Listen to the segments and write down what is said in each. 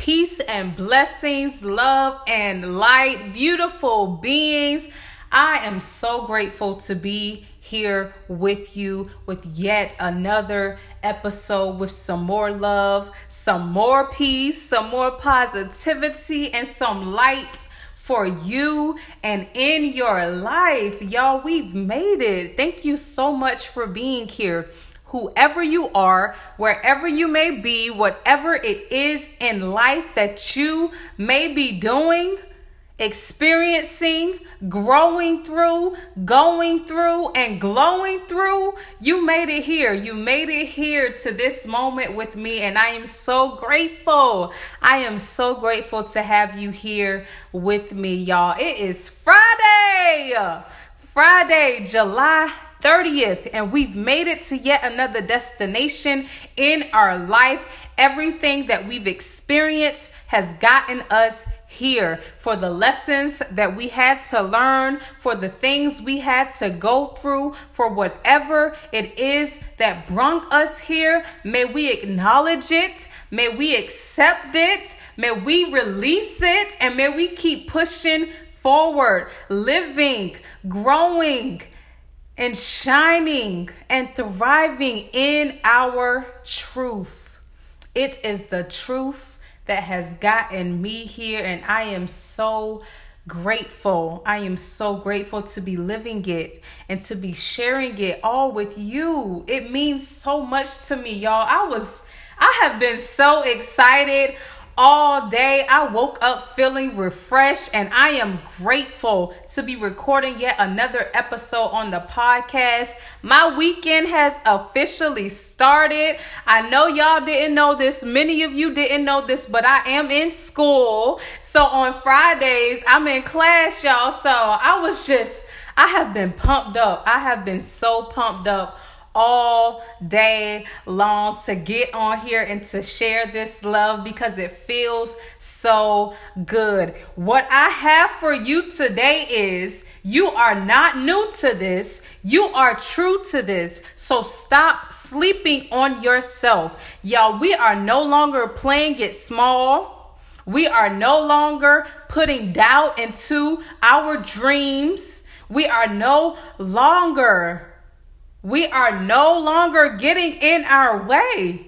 Peace and blessings, love and light, beautiful beings. I am so grateful to be here with you with yet another episode with some more love, some more peace, some more positivity, and some light for you and in your life. Y'all, we've made it. Thank you so much for being here whoever you are, wherever you may be, whatever it is in life that you may be doing, experiencing, growing through, going through, and glowing through, you made it here. You made it here to this moment with me, and I am so grateful. I am so grateful to have you here with me, y'all. It is Friday. Friday, July 30th, and we've made it to yet another destination in our life. Everything that we've experienced has gotten us here for the lessons that we had to learn, for the things we had to go through, for whatever it is that brought us here. May we acknowledge it. May we accept it. May we release it. And may we keep pushing forward, living, growing and shining and thriving in our truth. It is the truth that has gotten me here, and I am so grateful. I am so grateful to be living it and to be sharing it all with you. It means so much to me, y'all. I was I have been so excited all day. I woke up feeling refreshed and I am grateful to be recording yet another episode on the podcast. My weekend has officially started. I know y'all didn't know this. Many of you didn't know this, but I am in school. So on Fridays, I'm in class, y'all. So I was just, I have been pumped up. I have been so pumped up all day long to get on here and to share this love because it feels so good. What I have for you today is you are not new to this, you are true to this. So stop sleeping on yourself. Y'all, we are no longer playing it small. We are no longer putting doubt into our dreams. We are no longer we are no longer getting in our way.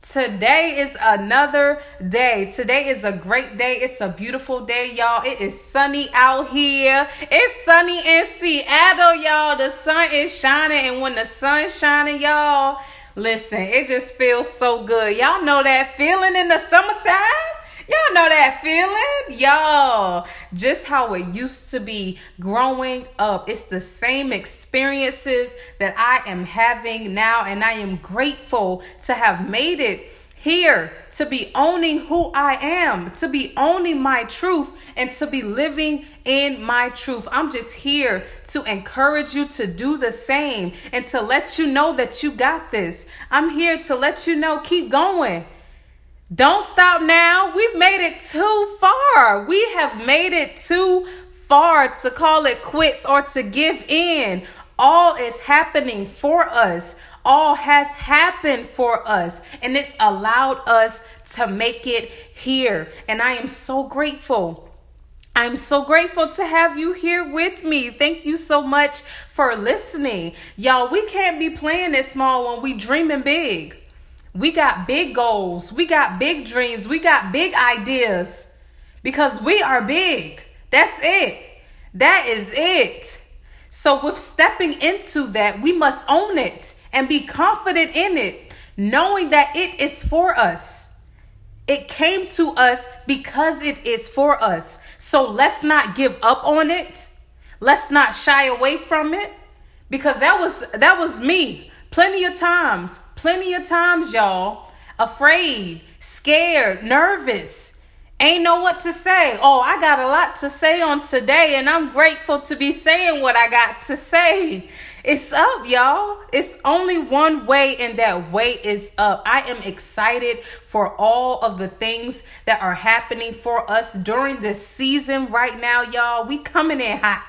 Today is another day. Today is a great day. It's a beautiful day, y'all. It is sunny out here. It's sunny in Seattle, y'all. The sun is shining, and when the sun's shining, y'all, listen, it just feels so good. Y'all know that feeling in the summertime? Y'all know that feeling? Y'all, just how it used to be growing up. It's the same experiences that I am having now, and I am grateful to have made it here to be owning who I am, to be owning my truth, and to be living in my truth. I'm just here to encourage you to do the same and to let you know that you got this. I'm here to let you know, keep going. Don't stop now. We've made it too far. We have made it too far to call it quits or to give in. All is happening for us. All has happened for us, and it's allowed us to make it here. And I am so grateful. I'm so grateful to have you here with me. Thank you so much for listening. Y'all, we can't be playing it small when we dreaming big. We got big goals. We got big dreams. We got big ideas because we are big. That's it. That is it. So, with stepping into that, we must own it and be confident in it, knowing that it is for us. It came to us because it is for us. So, let's not give up on it. Let's not shy away from it because that was that was me plenty of times Plenty of times, y'all, afraid, scared, nervous. Ain't know what to say. Oh, I got a lot to say on today, and I'm grateful to be saying what I got to say. It's up, y'all. It's only one way, and that way is up. I am excited for all of the things that are happening for us during this season right now, y'all. We coming in hot.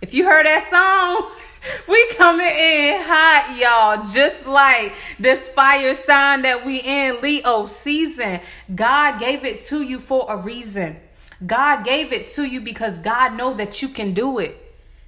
If you heard that song, we coming in hot, y'all. Just like this fire sign that we in Leo season. God gave it to you for a reason. God gave it to you because God know that you can do it.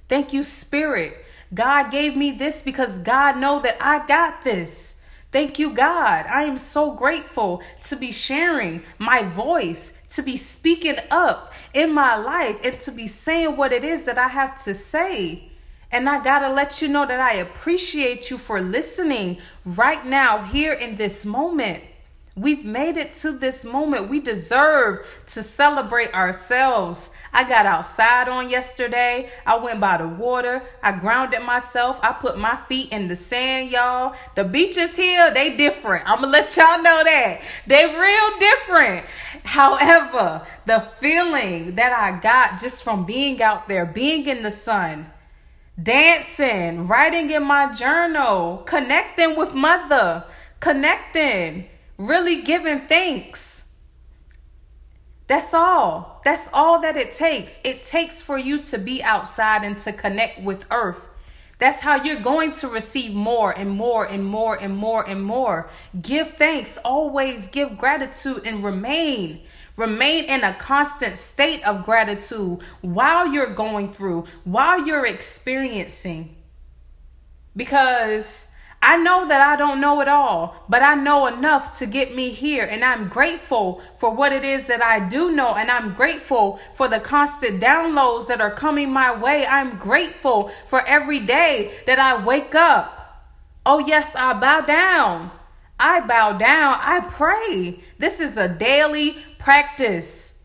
Thank you, Spirit. God gave me this because God know that I got this. Thank you, God. I am so grateful to be sharing my voice, to be speaking up in my life, and to be saying what it is that I have to say. And I got to let you know that I appreciate you for listening right now, here in this moment. We've made it to this moment. We deserve to celebrate ourselves. I got outside on yesterday. I went by the water. I grounded myself. I put my feet in the sand, y'all. The beaches here, they different. I'm going to let y'all know that. They real different. However, the feeling that I got just from being out there, being in the sun, dancing, writing in my journal, connecting with mother, connecting really giving thanks. That's all. That's all that it takes. It takes for you to be outside and to connect with earth. That's how you're going to receive more and more and more and more and more. Give thanks, always give gratitude and remain. Remain in a constant state of gratitude while you're going through, while you're experiencing. Because I know that I don't know it all, but I know enough to get me here. And I'm grateful for what it is that I do know. And I'm grateful for the constant downloads that are coming my way. I'm grateful for every day that I wake up. Oh, yes, I bow down. I bow down. I pray. This is a daily practice.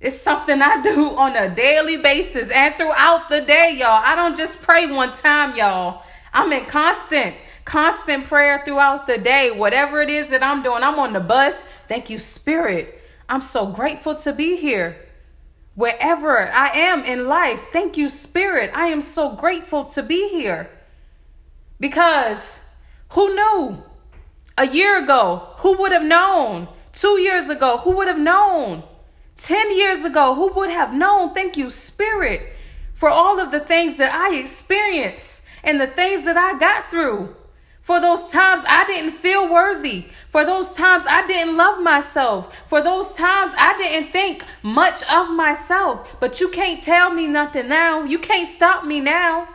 It's something I do on a daily basis and throughout the day, y'all. I don't just pray one time, y'all. I'm in constant, constant prayer throughout the day. Whatever it is that I'm doing, I'm on the bus. Thank you, Spirit. I'm so grateful to be here. Wherever I am in life, thank you, Spirit. I am so grateful to be here. Because who knew? A year ago, who would have known? Two years ago, who would have known? 10 years ago, who would have known? Thank you, Spirit, for all of the things that I experienced and the things that I got through. For those times I didn't feel worthy. For those times I didn't love myself. For those times I didn't think much of myself. But you can't tell me nothing now. You can't stop me now.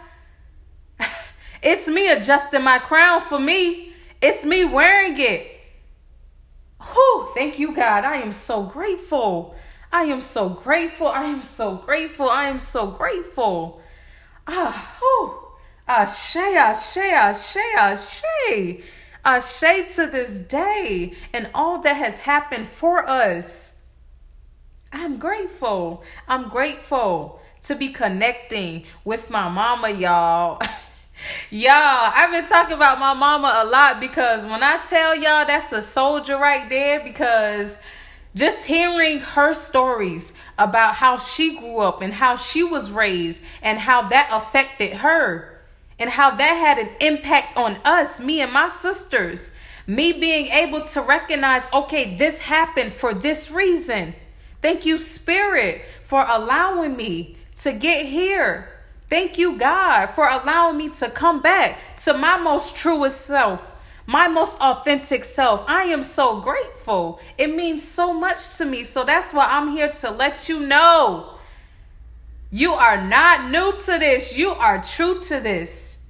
it's me adjusting my crown for me. It's me wearing it. Thank you, God. I am so grateful. I am so grateful. I am so grateful. I am so grateful. Ah, whew. Ashe, ashe, ashe, ashe. Ashe to this day and all that has happened for us. I'm grateful. I'm grateful to be connecting with my mama, y'all. y'all, I've been talking about my mama a lot because when I tell y'all that's a soldier right there, because just hearing her stories about how she grew up and how she was raised and how that affected her and how that had an impact on us, me and my sisters. Me being able to recognize, okay, this happened for this reason. Thank you, Spirit, for allowing me to get here. Thank you, God, for allowing me to come back to my most truest self, my most authentic self. I am so grateful. It means so much to me. So that's why I'm here to let you know you are not new to this. You are true to this.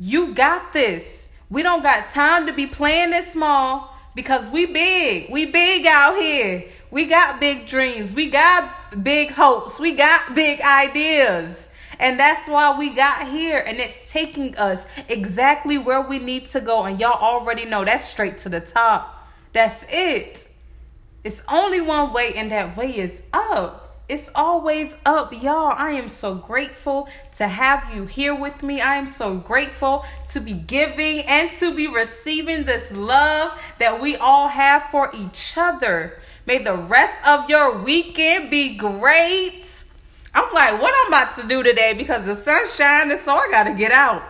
You got this. We don't got time to be playing this small because we big. We big out here. We got big dreams. We got big hopes. We got big ideas. And that's why we got here. And it's taking us exactly where we need to go. And y'all already know that's straight to the top. That's it. It's only one way, and that way is up. It's always up, y'all. I am so grateful to have you here with me. I am so grateful to be giving and to be receiving this love that we all have for each other. May the rest of your weekend be great. I'm like, what I'm about to do today because the sun's shining, so I gotta get out.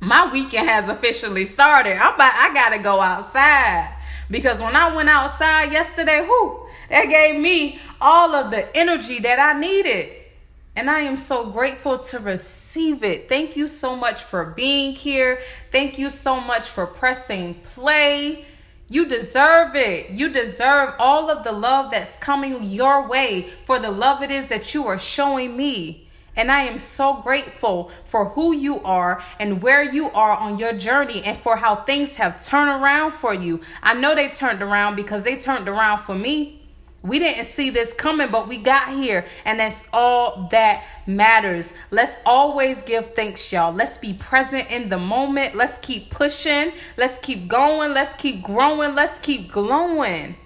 My weekend has officially started. I'm about, I gotta go outside because when I went outside yesterday, whoo, that gave me all of the energy that I needed. And I am so grateful to receive it. Thank you so much for being here. Thank you so much for pressing play. You deserve it. You deserve all of the love that's coming your way for the love it is that you are showing me. And I am so grateful for who you are and where you are on your journey and for how things have turned around for you. I know they turned around because they turned around for me. We didn't see this coming, but we got here, and that's all that matters. Let's always give thanks, y'all. Let's be present in the moment. Let's keep pushing. Let's keep going. Let's keep growing. Let's keep glowing.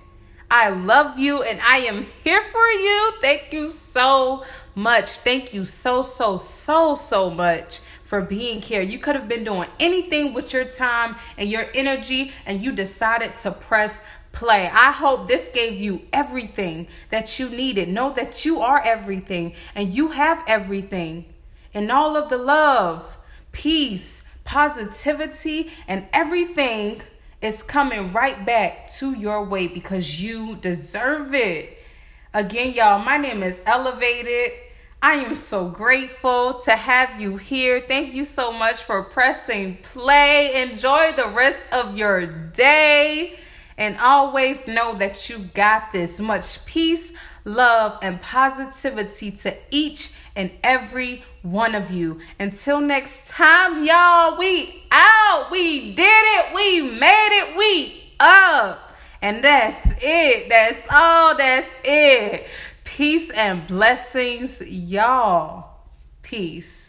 I love you, and I am here for you. Thank you so much. Thank you so, so, so, so much for being here. You could have been doing anything with your time and your energy, and you decided to press play. I hope this gave you everything that you needed. Know that you are everything and you have everything. And all of the love, peace, positivity, and everything is coming right back to your way because you deserve it. Again, y'all, my name is eLuvated. I am so grateful to have you here. Thank you so much for pressing play. Enjoy the rest of your day. And always know that you got this much peace, love, and positivity to each and every one of you. Until next time, y'all, we out. We did it. We made it. We up. And that's it. That's all. That's it. Peace and blessings, y'all. Peace.